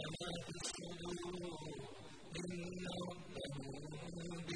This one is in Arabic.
وما تسكنوا إن ربه